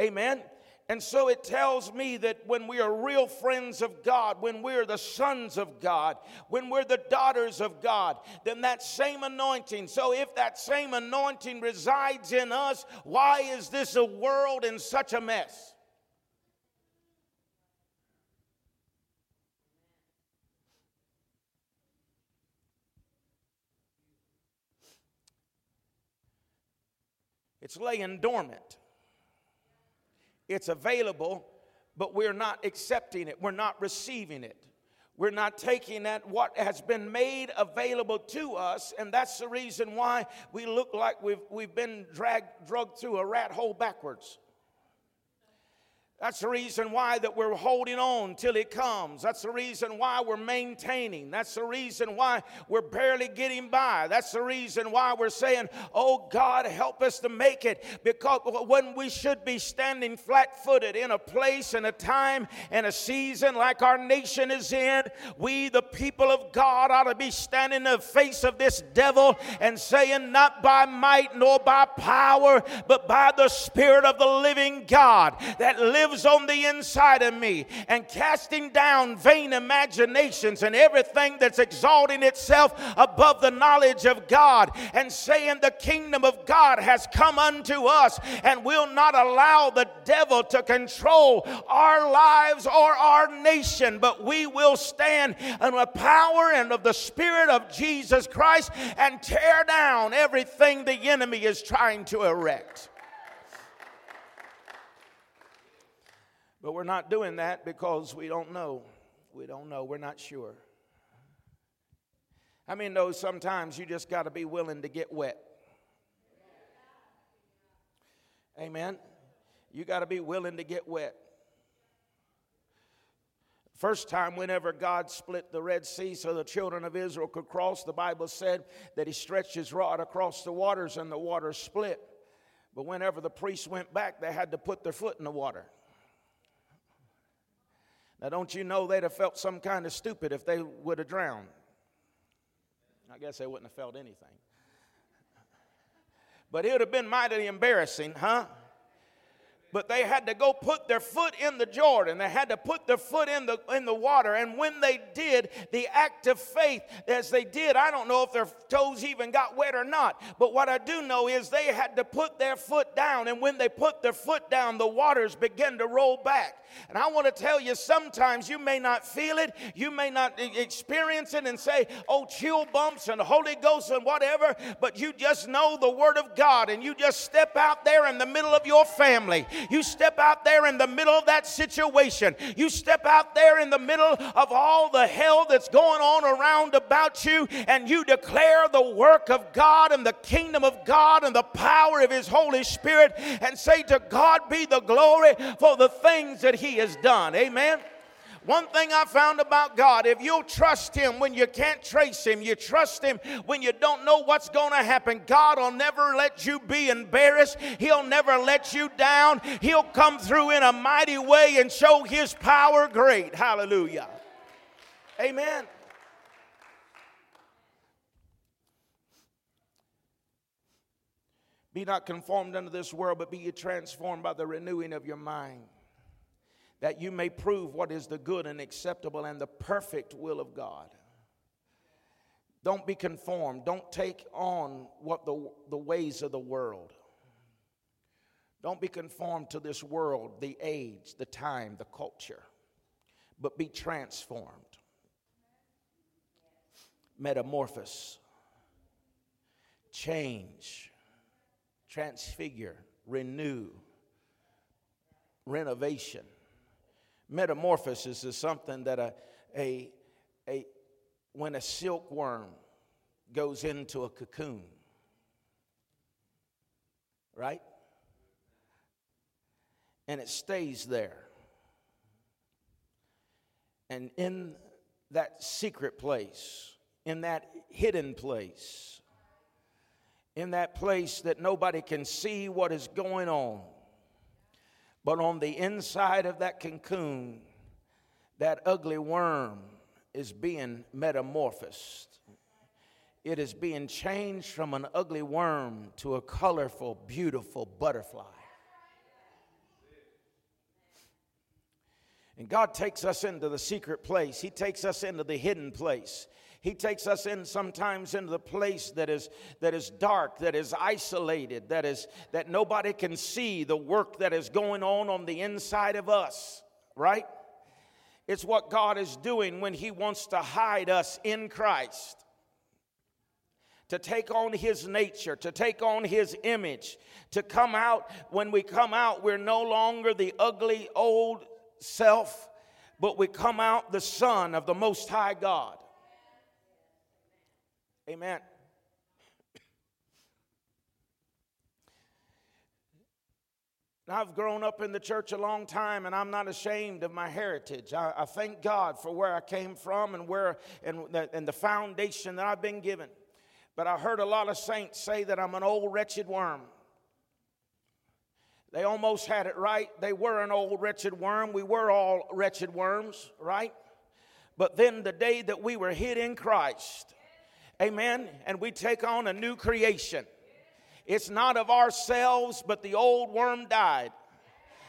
Amen. And so it tells me that when we are real friends of God, when we're the sons of God, when we're the daughters of God, then that same anointing. So if that same anointing resides in us, why is this a world in such a mess? It's laying dormant. It's available, but we're not accepting it. We're not receiving it. We're not taking that what has been made available to us, and that's the reason why we look like we've, we've been dragged, drugged through a rat hole backwards. That's the reason why that we're holding on till it comes. That's the reason why we're maintaining. That's the reason why we're barely getting by. That's the reason why we're saying, "Oh God, help us to make it." Because when we should be standing flat-footed in a place and a time and a season like our nation is in, we the people of God ought to be standing in the face of this devil and saying, "Not by might nor by power, but by the spirit of the living God that lives lives on the inside of me and casting down vain imaginations and everything that's exalting itself above the knowledge of God and saying the kingdom of God has come unto us and will not allow the devil to control our lives or our nation, but we will stand in the power and of the Spirit of Jesus Christ and tear down everything the enemy is trying to erect. But we're not doing that because we don't know. We don't know. We're not sure. I mean, though, sometimes you just got to be willing to get wet. Amen. You got to be willing to get wet. First time, whenever God split the Red Sea so the children of Israel could cross, the Bible said that He stretched His rod across the waters and the waters split. But whenever the priests went back, they had to put their foot in the water. Now, don't you know they'd have felt some kind of stupid if they would have drowned? I guess they wouldn't have felt anything. But it would have been mightily embarrassing, huh? But they had to go put their foot in the Jordan. They had to put their foot in the in the water. And when they did, the act of faith, as they did, I don't know if their toes even got wet or not. But what I do know is they had to put their foot down, and when they put their foot down, the waters began to roll back. And I want to tell you, sometimes you may not feel it, you may not experience it, and say, "Oh, chill bumps and Holy Ghost and whatever," but you just know the Word of God, and you just step out there in the middle of your family. You step out there in the middle of that situation. You step out there in the middle of all the hell that's going on around about you, and you declare the work of God and the kingdom of God and the power of His Holy Spirit, and say, To God be the glory for the things that He has done. Amen. One thing I found about God, if you'll trust Him when you can't trace Him, you trust Him when you don't know what's going to happen, God will never let you be embarrassed. He'll never let you down. He'll come through in a mighty way and show His power great. Hallelujah. Amen. Be not conformed unto this world, but be ye transformed by the renewing of your mind that you may prove what is the good and acceptable and the perfect will of God. Don't be conformed. Don't take on what the, the ways of the world. Don't be conformed to this world, the age, the time, the culture, but be transformed. Metamorphose, change, transfigure, renew, renovation Metamorphosis is something that a, a, a when a silkworm goes into a cocoon, right? And it stays there. And in that secret place, in that hidden place, in that place that nobody can see what is going on, but on the inside of that cocoon, that ugly worm is being metamorphosed. It is being changed from an ugly worm to a colorful, beautiful butterfly. And God takes us into the secret place, He takes us into the hidden place. He takes us in sometimes into the place that is that is dark, that is isolated, that is that nobody can see the work that is going on on the inside of us, right? It's what God is doing when he wants to hide us in Christ. To take on his nature, to take on his image, to come out. When we come out, we're no longer the ugly old self, but we come out the Son of the Most High God. Amen. Now, I've grown up in the church a long time, and I'm not ashamed of my heritage. I, I thank God for where I came from and where and the, and the foundation that I've been given. But I heard a lot of saints say that I'm an old wretched worm. They almost had it right. They were an old wretched worm. We were all wretched worms, right? But then the day that we were hid in Christ, Amen. And we take on a new creation. It's not of ourselves, but the old worm died.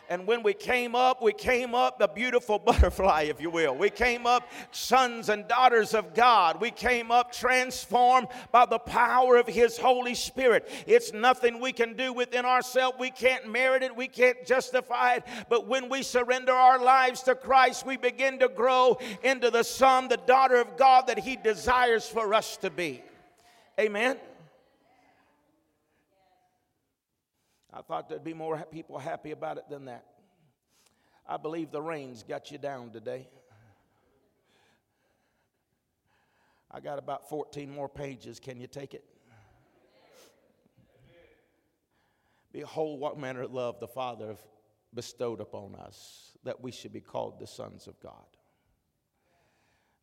And when we came up, we came up the beautiful butterfly, if you will. We came up sons and daughters of God. We came up transformed by the power of His Holy Spirit. It's nothing we can do within ourselves. We can't merit it. We can't justify it. But when we surrender our lives to Christ, we begin to grow into the son, the daughter of God that He desires for us to be. Amen. I thought there'd be more people happy about it than that. I believe the rain's got you down today. I got about 14 more pages. Can you take it? Behold, what manner of love the Father bestowed upon us, that we should be called the sons of God.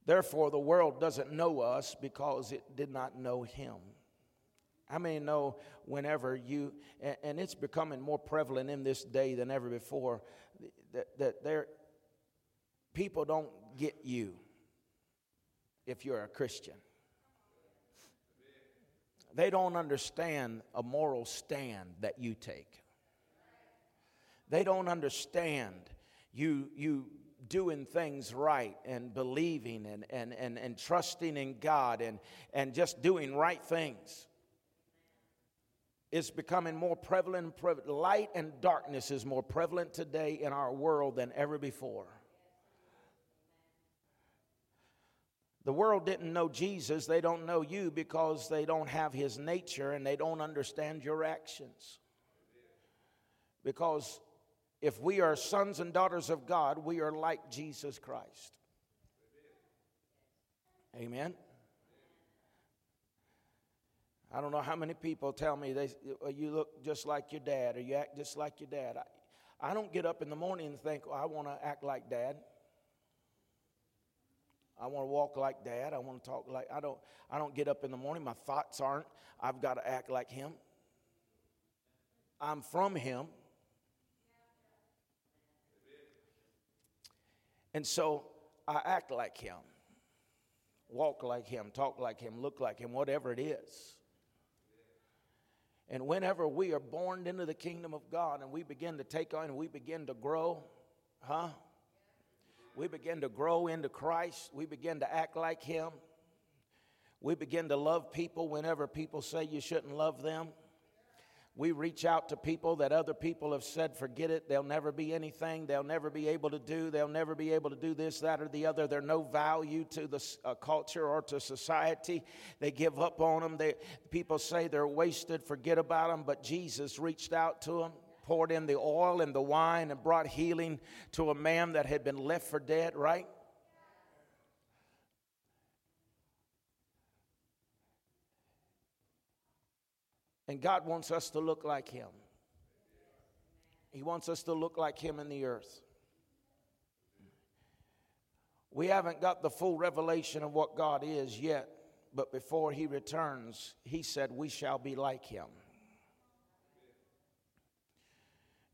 Therefore, the world doesn't know us because it did not know Him. How many know whenever you, and it's becoming more prevalent in this day than ever before, that, that there, people don't get you if you're a Christian. They don't understand a moral stand that you take. They don't understand you, you doing things right and believing and, and, and, and trusting in God and, and just doing right things. It's becoming more prevalent. Light and darkness is more prevalent today in our world than ever before. The world didn't know Jesus, they don't know you because they don't have his nature and they don't understand your actions. Because if we are sons and daughters of God, we are like Jesus Christ. Amen. I don't know how many people tell me they, uh, you look just like your dad or you act just like your dad. I, I don't get up in the morning and think, I want to act like dad. I want to walk like dad. I want to talk like I don't I don't get up in the morning. My thoughts aren't I've got to act like him. I'm from him. And so I act like him. Walk like him, talk like him, look like him, whatever it is. And whenever we are born into the kingdom of God and we begin to take on and we begin to grow, huh? we begin to grow into Christ. We begin to act like Him. We begin to love people whenever people say you shouldn't love them. We reach out to people that other people have said, forget it, they'll never be anything, they'll never be able to do, they'll never be able to do this, that, or the other. They're no value to the uh, culture or to society. They give up on them. They, people say they're wasted, forget about them, but Jesus reached out to them poured in the oil and the wine and brought healing to a man that had been left for dead, right? And God wants us to look like Him. He wants us to look like Him in the earth. We haven't got the full revelation of what God is yet, but before He returns, He said, We shall be like Him.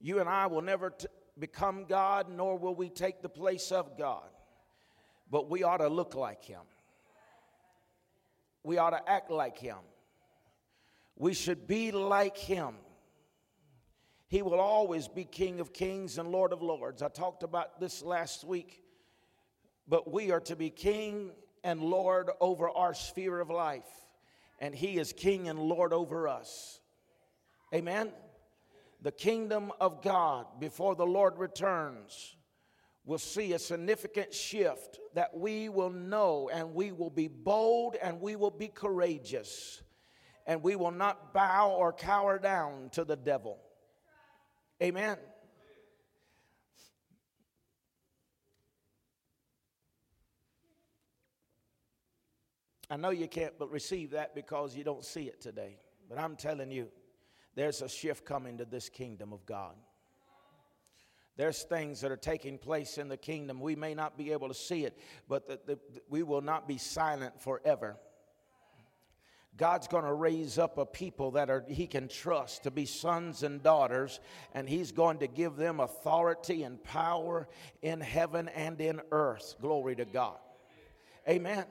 You and I will never t- become God, nor will we take the place of God. But we ought to look like Him. We ought to act like Him. We should be like Him. He will always be King of kings and Lord of lords. I talked about this last week. But we are to be King and Lord over our sphere of life. And He is King and Lord over us. Amen the kingdom of God before the Lord returns will see a significant shift that we will know and we will be bold and we will be courageous and we will not bow or cower down to the devil. Amen. I know you can't but receive that because you don't see it today. But I'm telling you, there's a shift coming to this kingdom of God. There's things that are taking place in the kingdom. We may not be able to see it, but the, the, we will not be silent forever. God's going to raise up a people that are he can trust to be sons and daughters and he's going to give them authority and power in heaven and in earth. Glory to God. Amen.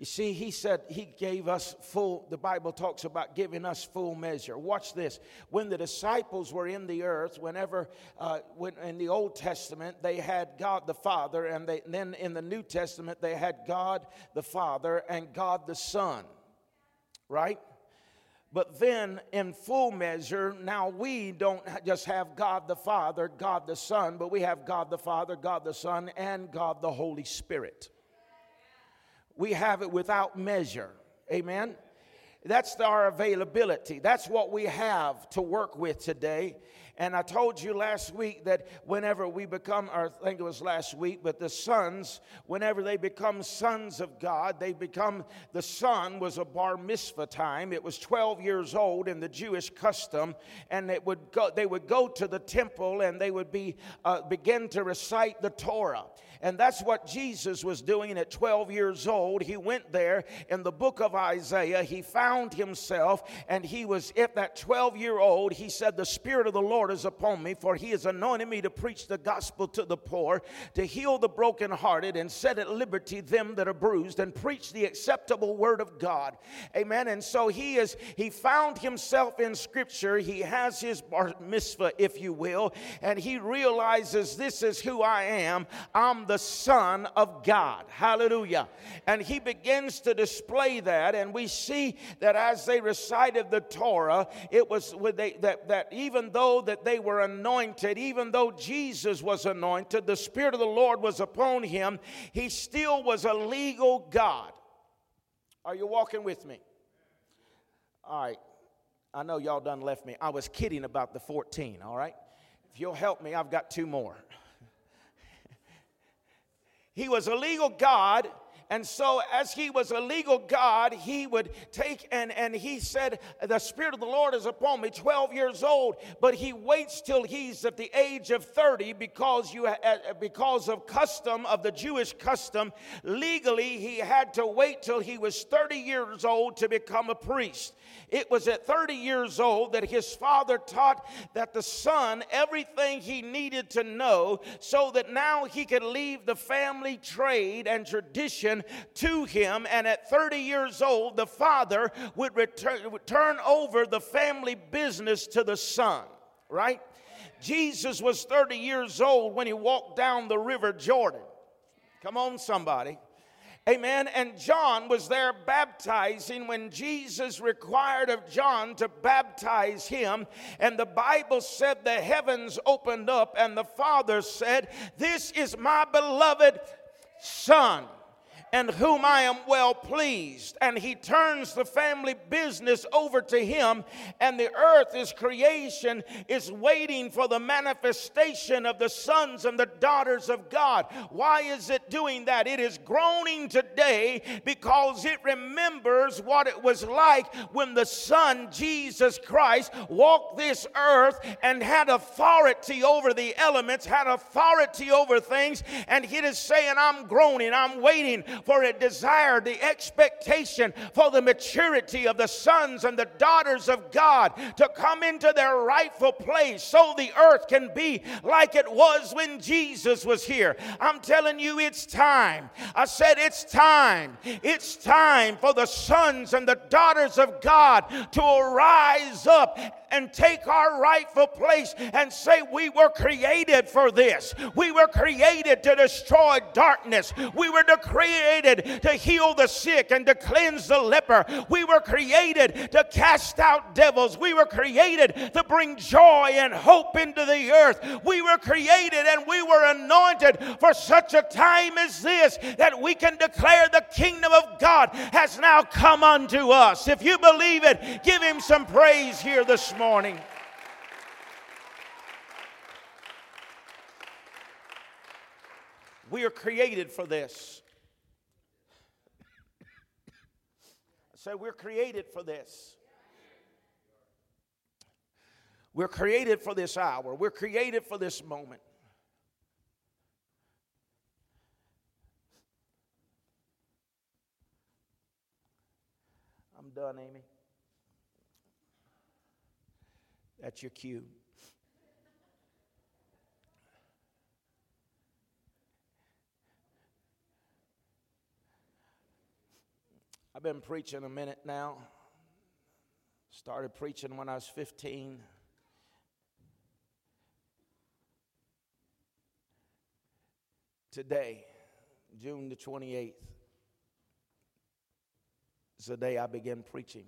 You see, he said he gave us full, the Bible talks about giving us full measure. Watch this. When the disciples were in the earth, whenever, uh, when in the Old Testament, they had God the Father, and, they, and then in the New Testament, they had God the Father and God the Son, right? But then, in full measure, now we don't just have God the Father, God the Son, but we have God the Father, God the Son, and God the Holy Spirit we have it without measure. Amen. That's our availability. That's what we have to work with today. And I told you last week that whenever we become, or I think it was last week, but the sons, whenever they become sons of God, they become, the son was a bar mitzvah time. It was 12 years old in the Jewish custom, and it would go, they would go to the temple and they would be, uh, begin to recite the Torah. And that's what Jesus was doing at 12 years old. He went there in the book of Isaiah. He found himself, and he was at that 12 year old. He said, The Spirit of the Lord is upon me, for he has anointed me to preach the gospel to the poor, to heal the brokenhearted, and set at liberty them that are bruised, and preach the acceptable word of God. Amen. And so he is, he found himself in scripture. He has his bar mitzvah, if you will, and he realizes this is who I am. I'm the Son of God. Hallelujah. And he begins to display that, and we see that as they recited the Torah, it was with they, that, that even though that they were anointed, even though Jesus was anointed, the Spirit of the Lord was upon him, he still was a legal God. Are you walking with me? All right. I know y'all done left me. I was kidding about the 14, all right? If you'll help me, I've got two more. He was a legal God and so, as he was a legal God, he would take and, and he said, The Spirit of the Lord is upon me, 12 years old, but he waits till he's at the age of 30 because, you, uh, because of custom, of the Jewish custom. Legally, he had to wait till he was 30 years old to become a priest. It was at 30 years old that his father taught that the son everything he needed to know so that now he could leave the family trade and tradition to him. And at 30 years old, the father would return, would turn over the family business to the son, right? Jesus was 30 years old when he walked down the river Jordan. Come on, somebody. Amen. And John was there baptizing when Jesus required of John to baptize him. And the Bible said the heavens opened up, and the Father said, This is my beloved Son and whom I am well pleased. And he turns the family business over to him, and the earth, his creation, is waiting for the manifestation of the sons and the daughters of God. Why is it doing that? It is groaning today because it remembers what it was like when the Son, Jesus Christ, walked this earth and had authority over the elements, had authority over things, and he is saying, I'm groaning, I'm waiting for a desire, the expectation for the maturity of the sons and the daughters of God to come into their rightful place so the earth can be like it was when Jesus was here. I'm telling you, it's time. I said, it's time. It's time for the sons and the daughters of God to arise up and take our rightful place and say, We were created for this. We were created to destroy darkness. We were created to heal the sick and to cleanse the leper. We were created to cast out devils. We were created to bring joy and hope into the earth. We were created and we were anointed for such a time as this that we can declare the kingdom of God has now come unto us. If you believe it, give him some praise here this morning. We are created for this. Said, We're created for this. We're created for this hour. We're created for this moment. I'm done, Amy. That's your cue. I've been preaching a minute now. Started preaching when I was 15. Today, June the 28th, is the day I began preaching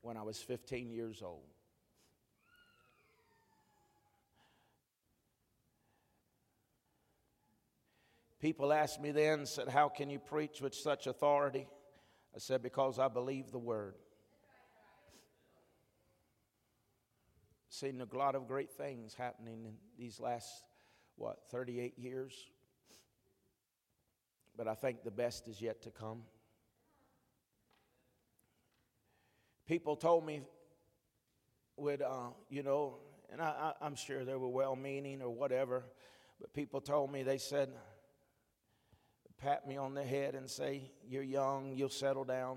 when I was 15 years old. People asked me then, said, How can you preach with such authority? I said, Because I believe the word. Seen a lot of great things happening in these last, what, 38 years? But I think the best is yet to come. People told me, would, uh, you know, and I, I'm sure they were well meaning or whatever, but people told me, they said, pat me on the head and say, You're young, you'll settle down.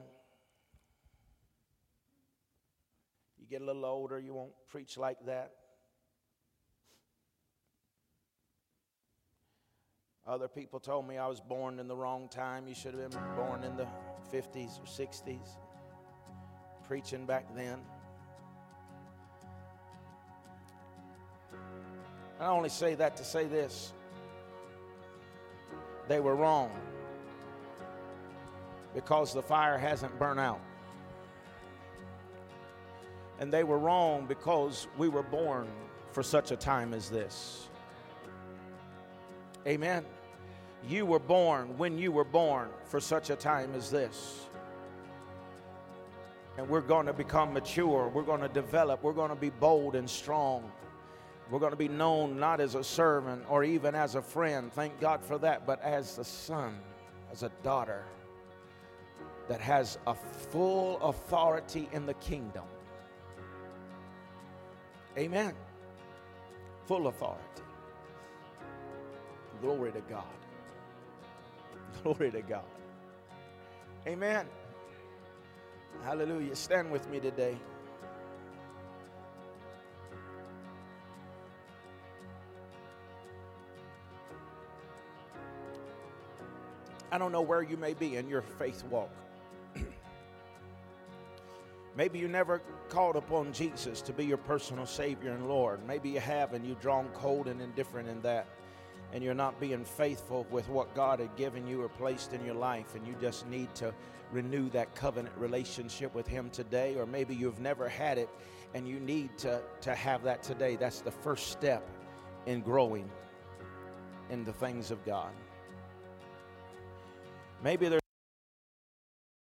You get a little older, you won't preach like that. Other people told me I was born in the wrong time. You should have been born in the 50s or 60s, preaching back then. I only say that to say this they were wrong because the fire hasn't burned out. And they were wrong because we were born for such a time as this. Amen. You were born when you were born for such a time as this. And we're going to become mature. We're going to develop. We're going to be bold and strong. We're going to be known not as a servant or even as a friend, thank God for that, but as a son, as a daughter that has a full authority in the kingdom. Amen. Full authority. Glory to God. Glory to God. Amen. Hallelujah. Stand with me today. I don't know where you may be in your faith walk. Maybe you never called upon Jesus to be your personal Savior and Lord. Maybe you have and you've drawn cold and indifferent in that, and you're not being faithful with what God had given you or placed in your life, and you just need to renew that covenant relationship with Him today. Or maybe you've never had it and you need to, to have that today. That's the first step in growing in the things of God. Maybe there's